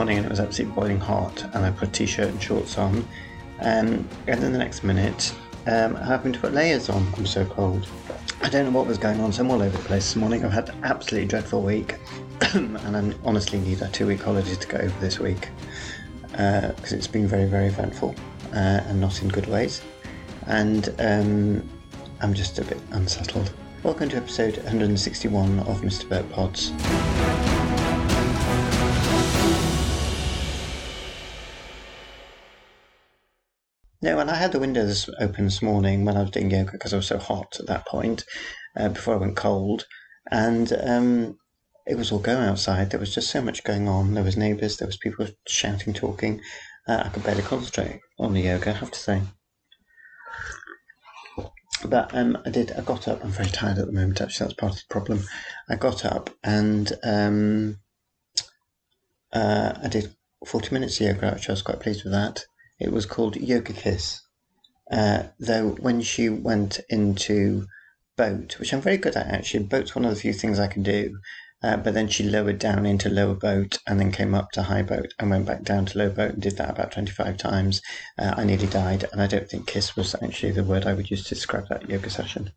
morning and it was absolutely boiling hot, and I put a t-shirt and shorts on, um, and then the next minute um, I happened to put layers on. I'm so cold. I don't know what was going on, so I'm all over the place this morning. I've had an absolutely dreadful week, and I honestly need a two-week holiday to go over this week because uh, it's been very, very eventful uh, and not in good ways, and um, I'm just a bit unsettled. Welcome to episode 161 of Mr. Bert Pods. No, and I had the windows open this morning when I was doing yoga because I was so hot at that point uh, before I went cold, and um, it was all go outside. There was just so much going on. There was neighbours, there was people shouting, talking. Uh, I could barely concentrate on the yoga, I have to say. But um, I did. I got up. I'm very tired at the moment. Actually, that's part of the problem. I got up and um, uh, I did 40 minutes of yoga. Which I was quite pleased with that. It was called Yoga Kiss. Uh, though when she went into boat, which I'm very good at actually, boat's one of the few things I can do. Uh, but then she lowered down into lower boat and then came up to high boat and went back down to low boat and did that about 25 times. Uh, I nearly died, and I don't think kiss was actually the word I would use to describe that yoga session.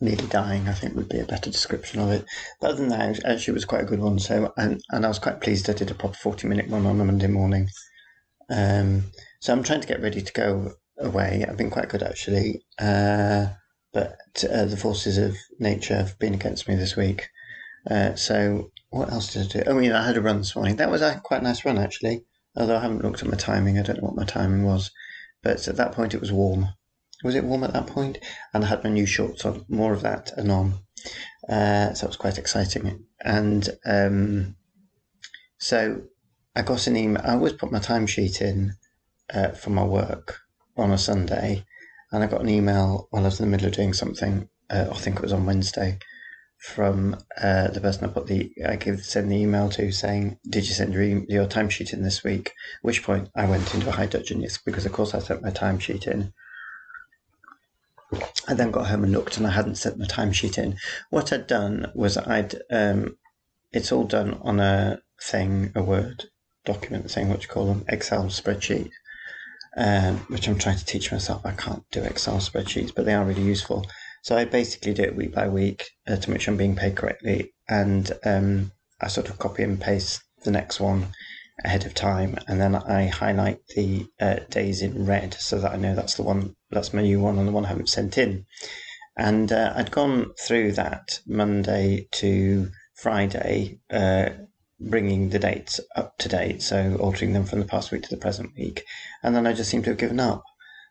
Nearly dying, I think, would be a better description of it. But other than that, actually, it was quite a good one. So, and, and I was quite pleased I did a proper 40 minute one on a Monday morning. Um, so I'm trying to get ready to go away. I've been quite good actually. Uh, but uh, the forces of nature have been against me this week. Uh, so what else did I do? Oh, yeah, I had a run this morning. That was a quite nice run actually. Although I haven't looked at my timing, I don't know what my timing was. But at that point, it was warm. Was it warm at that point? And I had my new shorts on. More of that anon. Uh, so it was quite exciting. And um, so I got an email. I always put my timesheet in uh, for my work on a Sunday, and I got an email while I was in the middle of doing something. Uh, I think it was on Wednesday from uh, the person I put the I gave send the email to saying, "Did you send your your timesheet in this week?" At which point I went into a high dudgeon because of course I sent my timesheet in. I then got home and looked, and I hadn't sent my timesheet in. What I'd done was I'd um, it's all done on a thing, a Word document thing, what you call them, Excel spreadsheet um, which I'm trying to teach myself. I can't do Excel spreadsheets, but they are really useful. So I basically do it week by week uh, to make sure I'm being paid correctly, and um, I sort of copy and paste the next one ahead of time, and then I highlight the uh, days in red so that I know that's the one, that's my new one, and the one I haven't sent in. And uh, I'd gone through that Monday to Friday, uh, bringing the dates up to date, so altering them from the past week to the present week. And then I just seemed to have given up.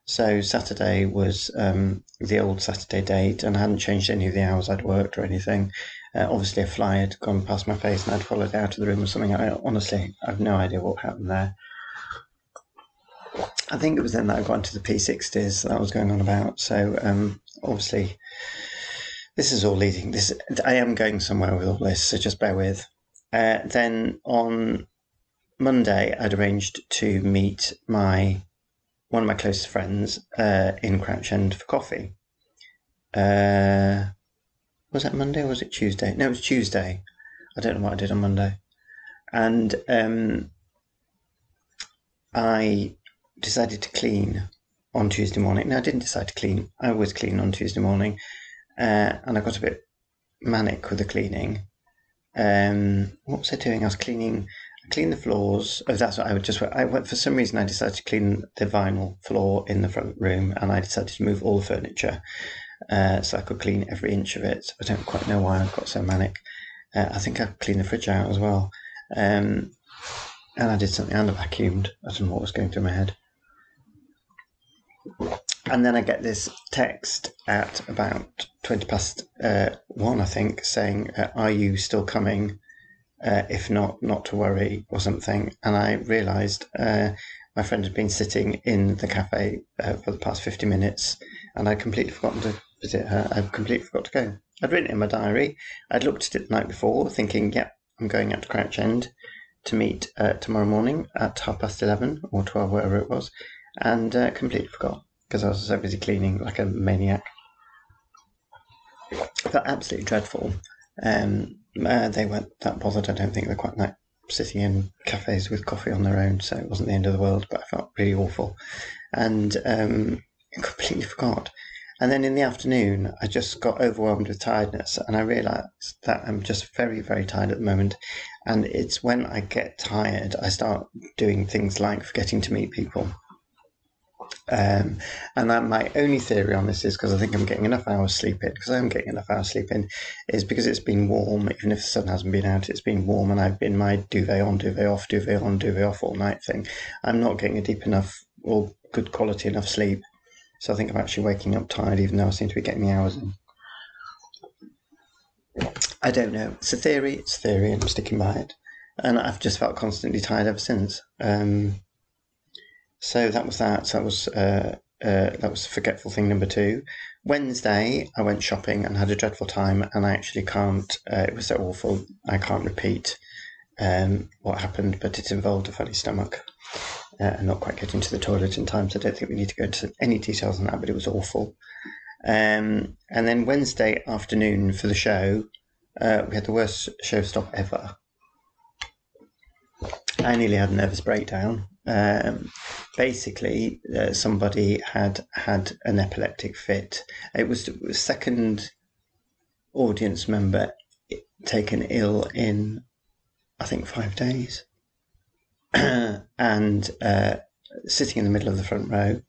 So Saturday was um, the old Saturday date, and I hadn't changed any of the hours I'd worked or anything. Uh, obviously, a fly had gone past my face, and I'd followed out of the room or something. I honestly, I've no idea what happened there. I think it was then that I got into the P60s that I was going on about. So um, obviously, this is all leading. This I am going somewhere with all this, so just bear with. Uh, then on Monday, I'd arranged to meet my one of my closest friends uh, in Crouch End for coffee. Uh, was that Monday or was it Tuesday? No, it was Tuesday. I don't know what I did on Monday. And um, I decided to clean on Tuesday morning. No, I didn't decide to clean. I always clean on Tuesday morning. Uh, and I got a bit manic with the cleaning. Um, what was I doing? I was cleaning. I cleaned the floors. Oh, that's what I would just. I went for some reason. I decided to clean the vinyl floor in the front room, and I decided to move all the furniture uh, so I could clean every inch of it. I don't quite know why I got so manic. Uh, I think I cleaned the fridge out as well, um, and I did something. And I vacuumed. I don't know what was going through my head. And then I get this text at about 20 past uh, one, I think, saying, uh, Are you still coming? Uh, if not, not to worry, or something. And I realised uh, my friend had been sitting in the cafe uh, for the past 50 minutes, and I'd completely forgotten to visit her. I'd completely forgot to go. I'd written it in my diary. I'd looked at it the night before, thinking, Yep, I'm going out to Crouch End to meet uh, tomorrow morning at half past 11 or 12, whatever it was, and completely forgot because I was so busy cleaning like a maniac. But absolutely dreadful. Um, uh, they weren't that bothered. I don't think they're quite like sitting in cafes with coffee on their own, so it wasn't the end of the world. But I felt really awful, and um, completely forgot. And then in the afternoon, I just got overwhelmed with tiredness, and I realised that I'm just very, very tired at the moment. And it's when I get tired, I start doing things like forgetting to meet people. Um, and that my only theory on this is because I think I'm getting enough hours sleep in, because I am getting enough hours sleep in, is because it's been warm, even if the sun hasn't been out, it's been warm, and I've been my duvet on, duvet off, duvet on, duvet off all night thing. I'm not getting a deep enough or good quality enough sleep. So I think I'm actually waking up tired, even though I seem to be getting the hours in. I don't know. It's a theory. It's a theory, and I'm sticking by it. And I've just felt constantly tired ever since. Um, so that was that. So that was uh, uh, that was forgetful thing number two. Wednesday, I went shopping and had a dreadful time, and I actually can't. Uh, it was so awful. I can't repeat um, what happened, but it involved a funny stomach uh, and not quite getting to the toilet in time. So I don't think we need to go into any details on that, but it was awful. Um, and then Wednesday afternoon for the show, uh, we had the worst show stop ever. I nearly had a nervous breakdown. Um, basically, uh, somebody had had an epileptic fit. It was the second audience member taken ill in, I think, five days. and uh, sitting in the middle of the front row,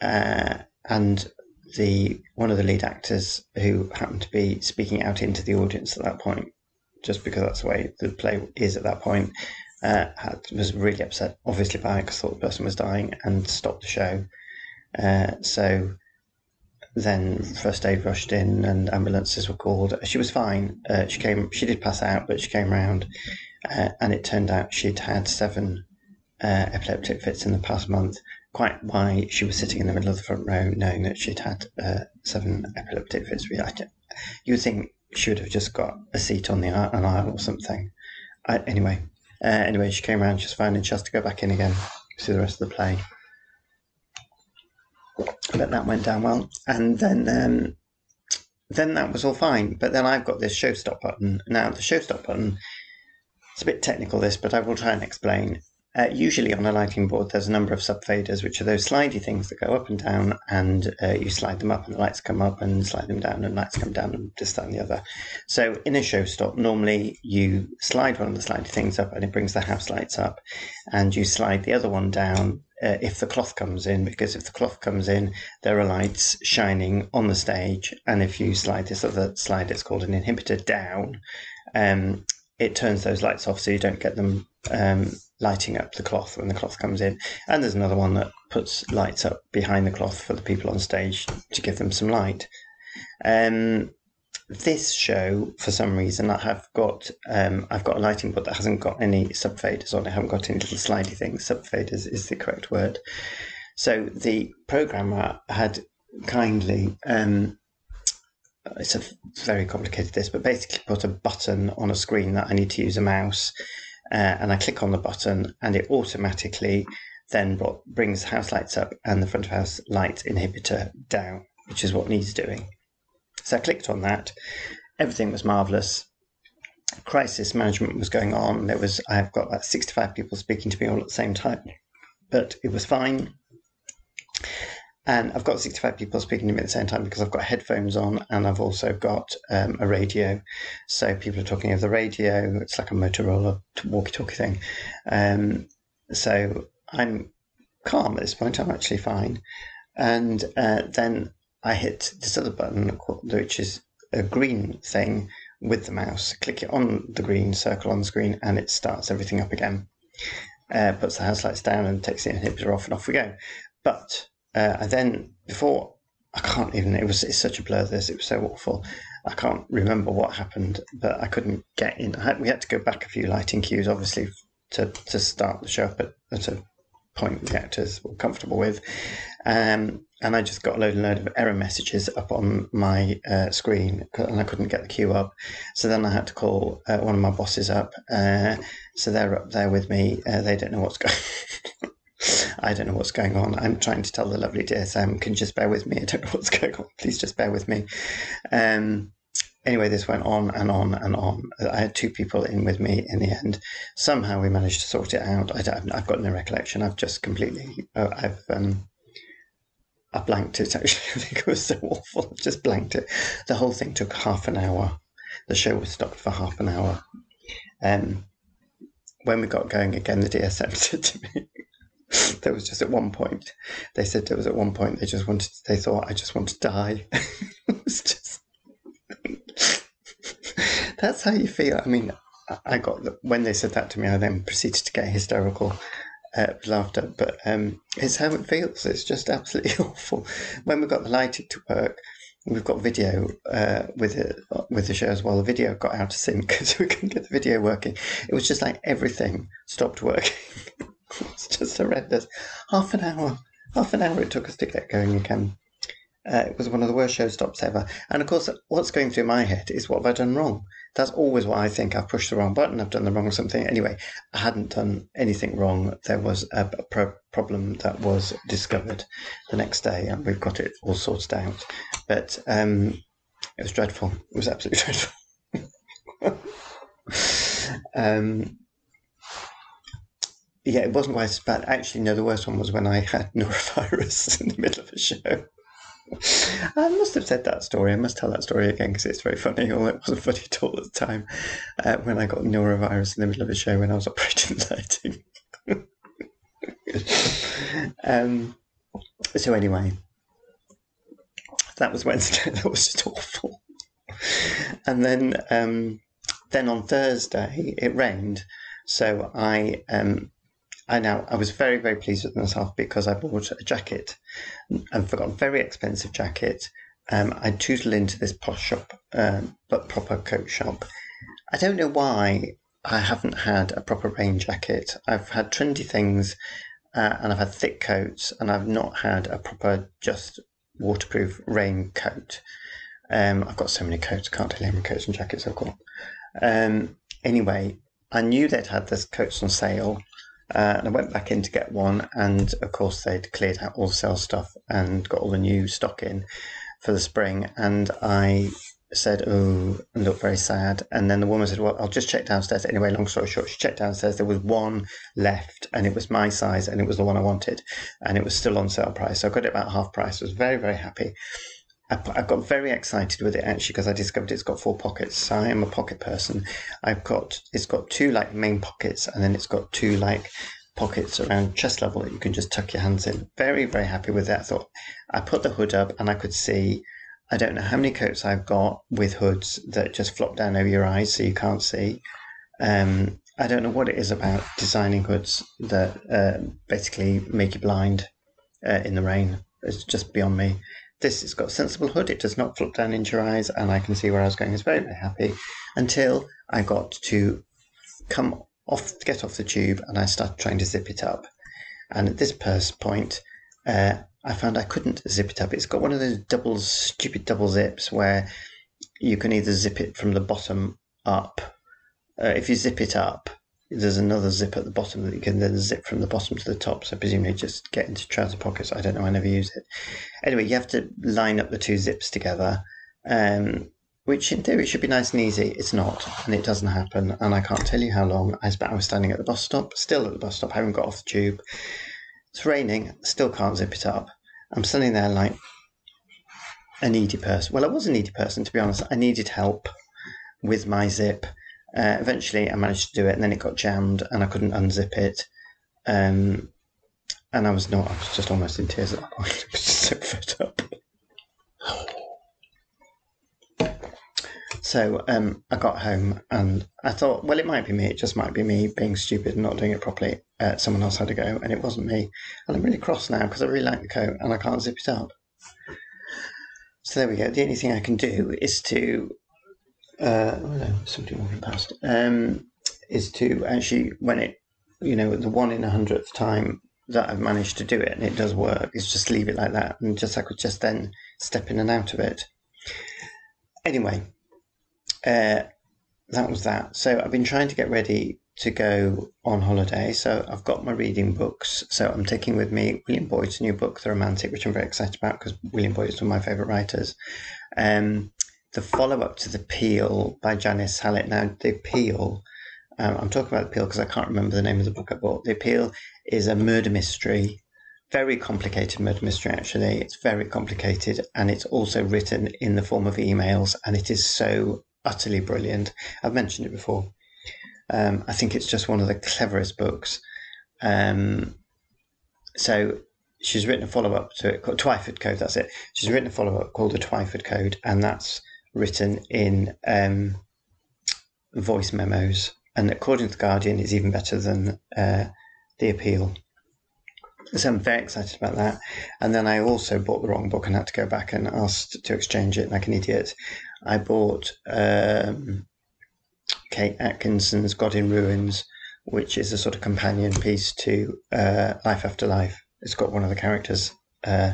uh, and the one of the lead actors who happened to be speaking out into the audience at that point, just because that's the way the play is at that point, uh, had, was really upset, obviously by it, because thought the person was dying, and stopped the show. Uh, so then first aid rushed in and ambulances were called. She was fine. Uh, she came. She did pass out, but she came round uh, and it turned out she'd had seven uh, epileptic fits in the past month. Quite why she was sitting in the middle of the front row, knowing that she'd had uh, seven epileptic fits. You would think she would have just got a seat on the an aisle or something. I, anyway, uh, anyway, she came around just fine, and she has to go back in again to see the rest of the play. But that went down well, and then um, then that was all fine. But then I've got this show stop button. Now the show stop button it's a bit technical this, but I will try and explain. Uh, usually on a lighting board, there's a number of subfaders, which are those slidey things that go up and down, and uh, you slide them up, and the lights come up, and slide them down, and lights come down, and this, that, and the other. So in a show stop, normally you slide one of the slidey things up, and it brings the house lights up, and you slide the other one down uh, if the cloth comes in, because if the cloth comes in, there are lights shining on the stage, and if you slide this other slide, it's called an inhibitor down. Um, it turns those lights off so you don't get them um, lighting up the cloth when the cloth comes in. And there's another one that puts lights up behind the cloth for the people on stage to give them some light. Um, this show, for some reason, I have got um, I've got a lighting board that hasn't got any subfaders on it. I haven't got any little slidey things. Subfaders is the correct word. So the programmer had kindly um, it's a very complicated this, but basically put a button on a screen that I need to use a mouse, uh, and I click on the button, and it automatically then brought, brings house lights up and the front of house light inhibitor down, which is what needs doing. So I clicked on that. Everything was marvelous. Crisis management was going on. There was I've got about 65 people speaking to me all at the same time, but it was fine. And I've got 65 people speaking to me at the same time because I've got headphones on and I've also got um, a radio. So people are talking over the radio. It's like a Motorola walkie talkie thing. Um, so I'm calm at this point. I'm actually fine. And uh, then I hit this other button, which is a green thing with the mouse. Click it on the green circle on the screen and it starts everything up again. Uh, puts the house lights down and takes the inhibitor off and off we go. But uh, and then before, I can't even. It was it's such a blur. This it was so awful. I can't remember what happened, but I couldn't get in. Had, we had to go back a few lighting cues, obviously, to to start the show up at, at a point the actors were comfortable with. Um, and I just got a load and load of error messages up on my uh, screen, and I couldn't get the cue up. So then I had to call uh, one of my bosses up. Uh, so they're up there with me. Uh, they don't know what's going. I don't know what's going on. I'm trying to tell the lovely Sam, can you just bear with me? I don't know what's going on. Please just bear with me. Um, anyway, this went on and on and on. I had two people in with me in the end. Somehow we managed to sort it out. I have got no recollection. I've just completely, uh, I've, um, I blanked it actually. I think it was so awful. I just blanked it. The whole thing took half an hour. The show was stopped for half an hour. Um, when we got going again, the DSM said to me, there was just at one point, they said there was at one point they just wanted, they thought I just want to die. it was just, that's how you feel. I mean, I got, when they said that to me, I then proceeded to get hysterical uh, laughter, but um, it's how it feels. It's just absolutely awful. When we got the lighting to work, we've got video uh, with it with the show as well. The video got out of sync because we couldn't get the video working. It was just like everything stopped working. it's just horrendous. Half an hour, half an hour it took us to get going again. Uh, it was one of the worst show stops ever. And of course, what's going through my head is what have I done wrong? That's always what I think. I've pushed the wrong button. I've done the wrong or something. Anyway, I hadn't done anything wrong. There was a, a pro- problem that was discovered the next day, and we've got it all sorted out. But um, it was dreadful. It was absolutely dreadful. um, yeah, it wasn't quite as bad. Actually, no, the worst one was when I had norovirus in the middle of a show. I must have said that story. I must tell that story again because it's very funny, although it wasn't funny at all at the time uh, when I got norovirus in the middle of a show when I was operating lighting. um, so, anyway, that was Wednesday. That was just awful. And then, um, then on Thursday, it rained. So I um, I now I was very very pleased with myself because I bought a jacket and forgot a very expensive jacket. Um, I tootled into this posh shop, um, but proper coat shop. I don't know why I haven't had a proper rain jacket. I've had trendy things, uh, and I've had thick coats, and I've not had a proper just waterproof rain coat. Um, I've got so many coats, I can't tell you how many coats and jackets I've got. Um, anyway, I knew they'd had this coats on sale, uh, and I went back in to get one, and of course they'd cleared out all the sale stuff and got all the new stock in for the spring. And I said, "Oh," and looked very sad. And then the woman said, "Well, I'll just check downstairs." Anyway, long story short, she checked downstairs. There was one left, and it was my size, and it was the one I wanted, and it was still on sale price. So I got it about half price. I was very very happy. I, got very excited with it actually because I discovered it's got four pockets. So I am a pocket person. I've got it's got two like main pockets and then it's got two like pockets around chest level that you can just tuck your hands in. Very very happy with that. I thought I put the hood up and I could see. I don't know how many coats I've got with hoods that just flop down over your eyes so you can't see. Um, I don't know what it is about designing hoods that uh, basically make you blind uh, in the rain. It's just beyond me. This has got a sensible hood. It does not flop down into your eyes, and I can see where I was going. I was very, very happy until I got to come off, get off the tube, and I started trying to zip it up. And at this point, uh, I found I couldn't zip it up. It's got one of those double, stupid double zips where you can either zip it from the bottom up. Uh, if you zip it up, there's another zip at the bottom that you can then zip from the bottom to the top. So presumably just get into trouser pockets. I don't know. I never use it. Anyway, you have to line up the two zips together, um, which in theory should be nice and easy. It's not, and it doesn't happen. And I can't tell you how long I spent. I was standing at the bus stop, still at the bus stop, haven't got off the tube. It's raining, still can't zip it up. I'm standing there like a needy person. Well, I was a needy person, to be honest. I needed help with my zip uh, eventually, I managed to do it, and then it got jammed, and I couldn't unzip it. Um, and I was not. I was just almost in tears at that point. I was so fed up. So um, I got home and I thought, well, it might be me. It just might be me being stupid and not doing it properly. Uh, someone else had to go, and it wasn't me. And I'm really cross now because I really like the coat and I can't zip it up. So there we go. The only thing I can do is to uh, oh no, somebody walking past, um, is to actually, when it, you know, the one in a hundredth time that I've managed to do it and it does work, is just leave it like that and just I could just then step in and out of it. Anyway, uh, that was that. So I've been trying to get ready to go on holiday. So I've got my reading books. So I'm taking with me William Boyd's new book, The Romantic, which I'm very excited about because William Boyd is one of my favourite writers. Um, the follow up to The Appeal by Janice Hallett. Now, The Appeal, um, I'm talking about The Appeal because I can't remember the name of the book I bought. The Appeal is a murder mystery, very complicated murder mystery, actually. It's very complicated and it's also written in the form of emails and it is so utterly brilliant. I've mentioned it before. Um, I think it's just one of the cleverest books. Um, so she's written a follow up to it called Twyford Code. That's it. She's written a follow up called the Twyford Code, and that's written in um, voice memos. And according to the Guardian, is even better than uh, the appeal. So I'm very excited about that. And then I also bought the wrong book and had to go back and ask to exchange it like an idiot. I bought um, Kate Atkinson's God in Ruins, which is a sort of companion piece to uh, Life After Life. It's got one of the characters uh,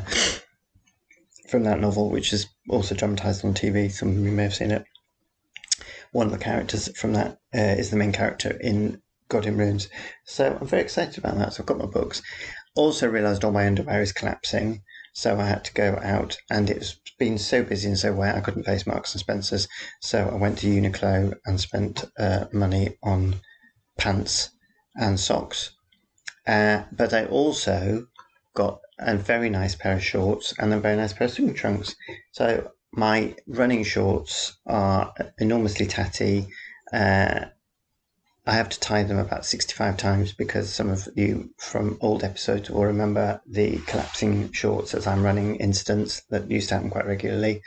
from that novel, which is also dramatized on TV. Some of you may have seen it. One of the characters from that uh, is the main character in God in Ruins. So I'm very excited about that. So I've got my books. Also realised all my underwear is collapsing, so I had to go out, and it's been so busy and so wet I couldn't face Marks and Spencers. So I went to Uniqlo and spent uh, money on pants and socks. Uh, but I also got a very nice pair of shorts and a very nice pair of swimming trunks. So my running shorts are enormously tatty. Uh, I have to tie them about 65 times because some of you from old episodes will remember the collapsing shorts as I'm running incidents that used to happen quite regularly.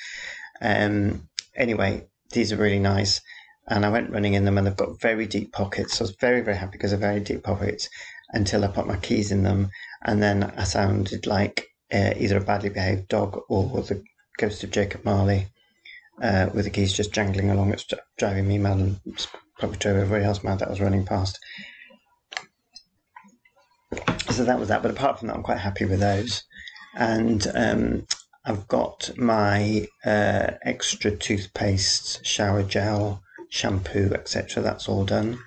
Um, anyway, these are really nice. And I went running in them and they've got very deep pockets. So I was very, very happy because they're very deep pockets until I put my keys in them. And then I sounded like uh, either a badly behaved dog or the ghost of Jacob Marley uh, with the keys just jangling along. It's driving me mad and probably drove everybody else mad that was running past. So that was that. But apart from that, I'm quite happy with those. And um, I've got my uh, extra toothpaste, shower gel, shampoo, etc. That's all done.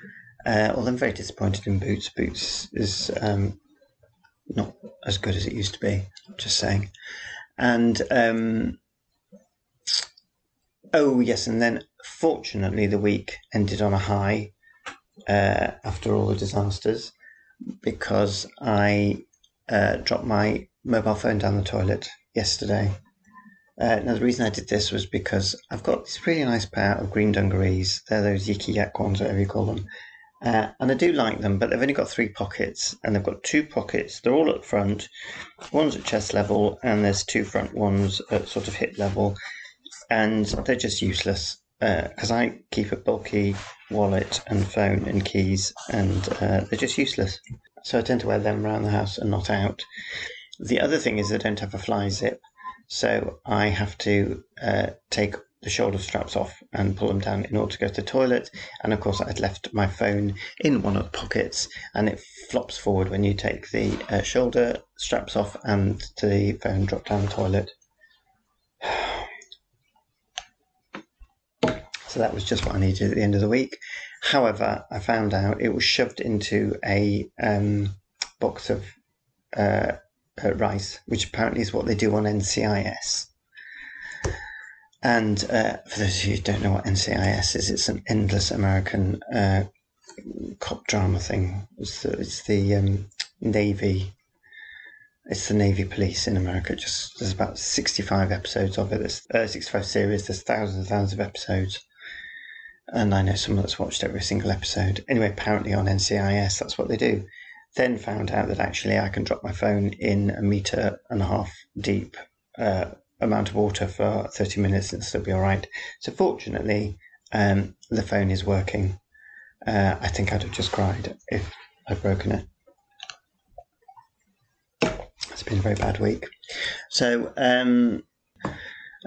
Uh, although I'm very disappointed in Boots. Boots is um, not as good as it used to be. I'm just saying. And um, oh yes, and then fortunately the week ended on a high uh, after all the disasters because I uh, dropped my mobile phone down the toilet yesterday. Uh, now the reason I did this was because I've got this really nice pair of green dungarees. They're those Yik Yak ones, whatever you call them. Uh, and I do like them, but they've only got three pockets, and they've got two pockets. They're all at front. One's at chest level, and there's two front ones at sort of hip level, and they're just useless because uh, I keep a bulky wallet and phone and keys, and uh, they're just useless. So I tend to wear them around the house and not out. The other thing is they don't have a fly zip, so I have to uh, take the shoulder straps off and pull them down in order to go to the toilet. And of course, I'd left my phone in one of the pockets, and it flops forward when you take the uh, shoulder straps off and to the phone drop down the toilet. So that was just what I needed at the end of the week. However, I found out it was shoved into a um, box of uh, uh, rice, which apparently is what they do on NCIS. And uh, for those of you who don't know what NCIS is, it's an endless American uh, cop drama thing. It's the, it's the um, Navy. It's the Navy Police in America. Just there's about sixty-five episodes of it. There's uh, sixty-five series. There's thousands and thousands of episodes, and I know someone that's watched every single episode. Anyway, apparently on NCIS, that's what they do. Then found out that actually I can drop my phone in a meter and a half deep uh, amount of water for 30 minutes and still be all right. So fortunately, um, the phone is working. Uh, I think I'd have just cried if I'd broken it. It's been a very bad week. So um,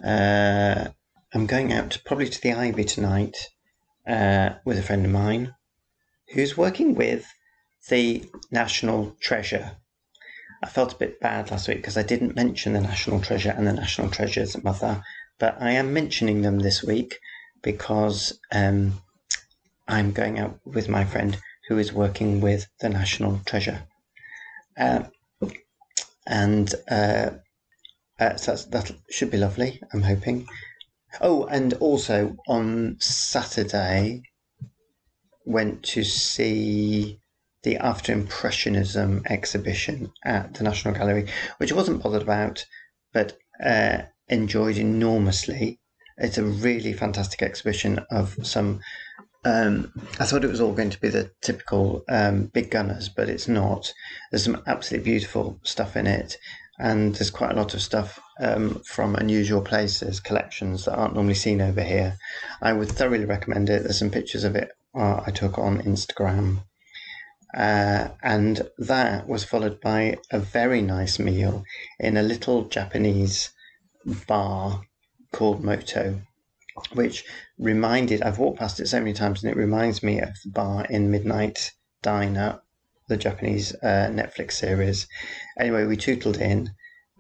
uh, I'm going out probably to the Ivy tonight uh, with a friend of mine who's working with the National Treasure I felt a bit bad last week because I didn't mention the National Treasure and the National Treasure's mother, but I am mentioning them this week because um, I'm going out with my friend who is working with the National Treasure. Uh, and uh, uh, so that should be lovely, I'm hoping. Oh, and also on Saturday, went to see the After Impressionism exhibition at the National Gallery, which I wasn't bothered about, but uh, enjoyed enormously. It's a really fantastic exhibition of some. Um, I thought it was all going to be the typical um, big gunners, but it's not. There's some absolutely beautiful stuff in it, and there's quite a lot of stuff um, from unusual places, collections that aren't normally seen over here. I would thoroughly recommend it. There's some pictures of it uh, I took on Instagram. Uh, and that was followed by a very nice meal in a little Japanese bar called Moto, which reminded, I've walked past it so many times and it reminds me of the bar in Midnight Diner, the Japanese uh, Netflix series. Anyway, we tootled in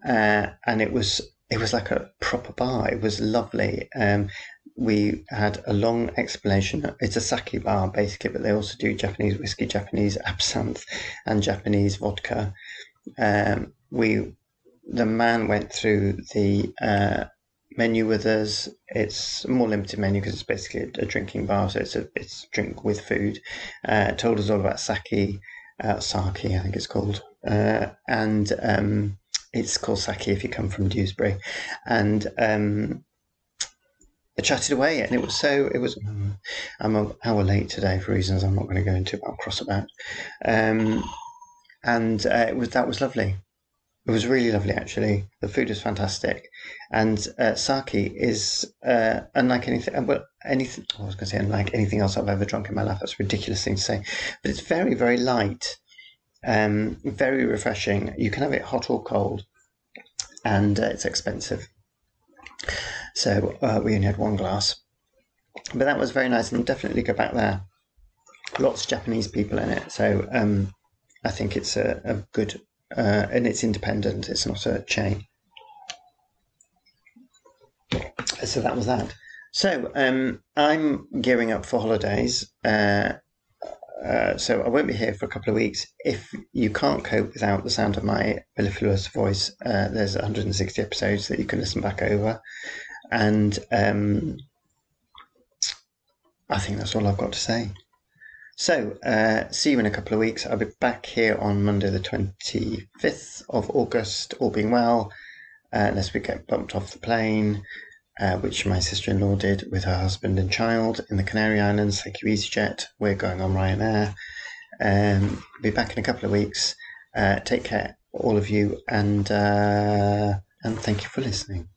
uh, and it was it was like a proper bar. It was lovely. Um, we had a long explanation. It's a sake bar basically, but they also do Japanese whiskey, Japanese absinthe, and Japanese vodka. Um, we, the man went through the uh, menu with us. It's a more limited menu because it's basically a, a, drinking bar, so it's a it's drink with food. Uh, told us all about sake, uh, sake I think it's called, uh, and um, it's called sake if you come from Dewsbury, and um, I chatted away, and it was so. It was. Um, I'm an hour late today for reasons I'm not going to go into. But I'll cross about. Um, and uh, it was that was lovely. It was really lovely, actually. The food was fantastic, and uh, sake is uh, unlike anything. Well, anything. I was going to say unlike anything else I've ever drunk in my life. That's a ridiculous thing to say, but it's very, very light, um, very refreshing. You can have it hot or cold, and uh, it's expensive. So uh, we only had one glass. But that was very nice and definitely go back there. Lots of Japanese people in it. So um, I think it's a, a good, uh, and it's independent, it's not a chain. So that was that. So um, I'm gearing up for holidays. Uh, uh, so I won't be here for a couple of weeks. If you can't cope without the sound of my mellifluous voice, uh, there's 160 episodes that you can listen back over. And um, I think that's all I've got to say. So, uh, see you in a couple of weeks. I'll be back here on Monday, the 25th of August, all being well, uh, unless we get bumped off the plane, uh, which my sister in law did with her husband and child in the Canary Islands. Thank you, EasyJet. We're going on Ryanair. Um, be back in a couple of weeks. Uh, take care, all of you, and, uh, and thank you for listening.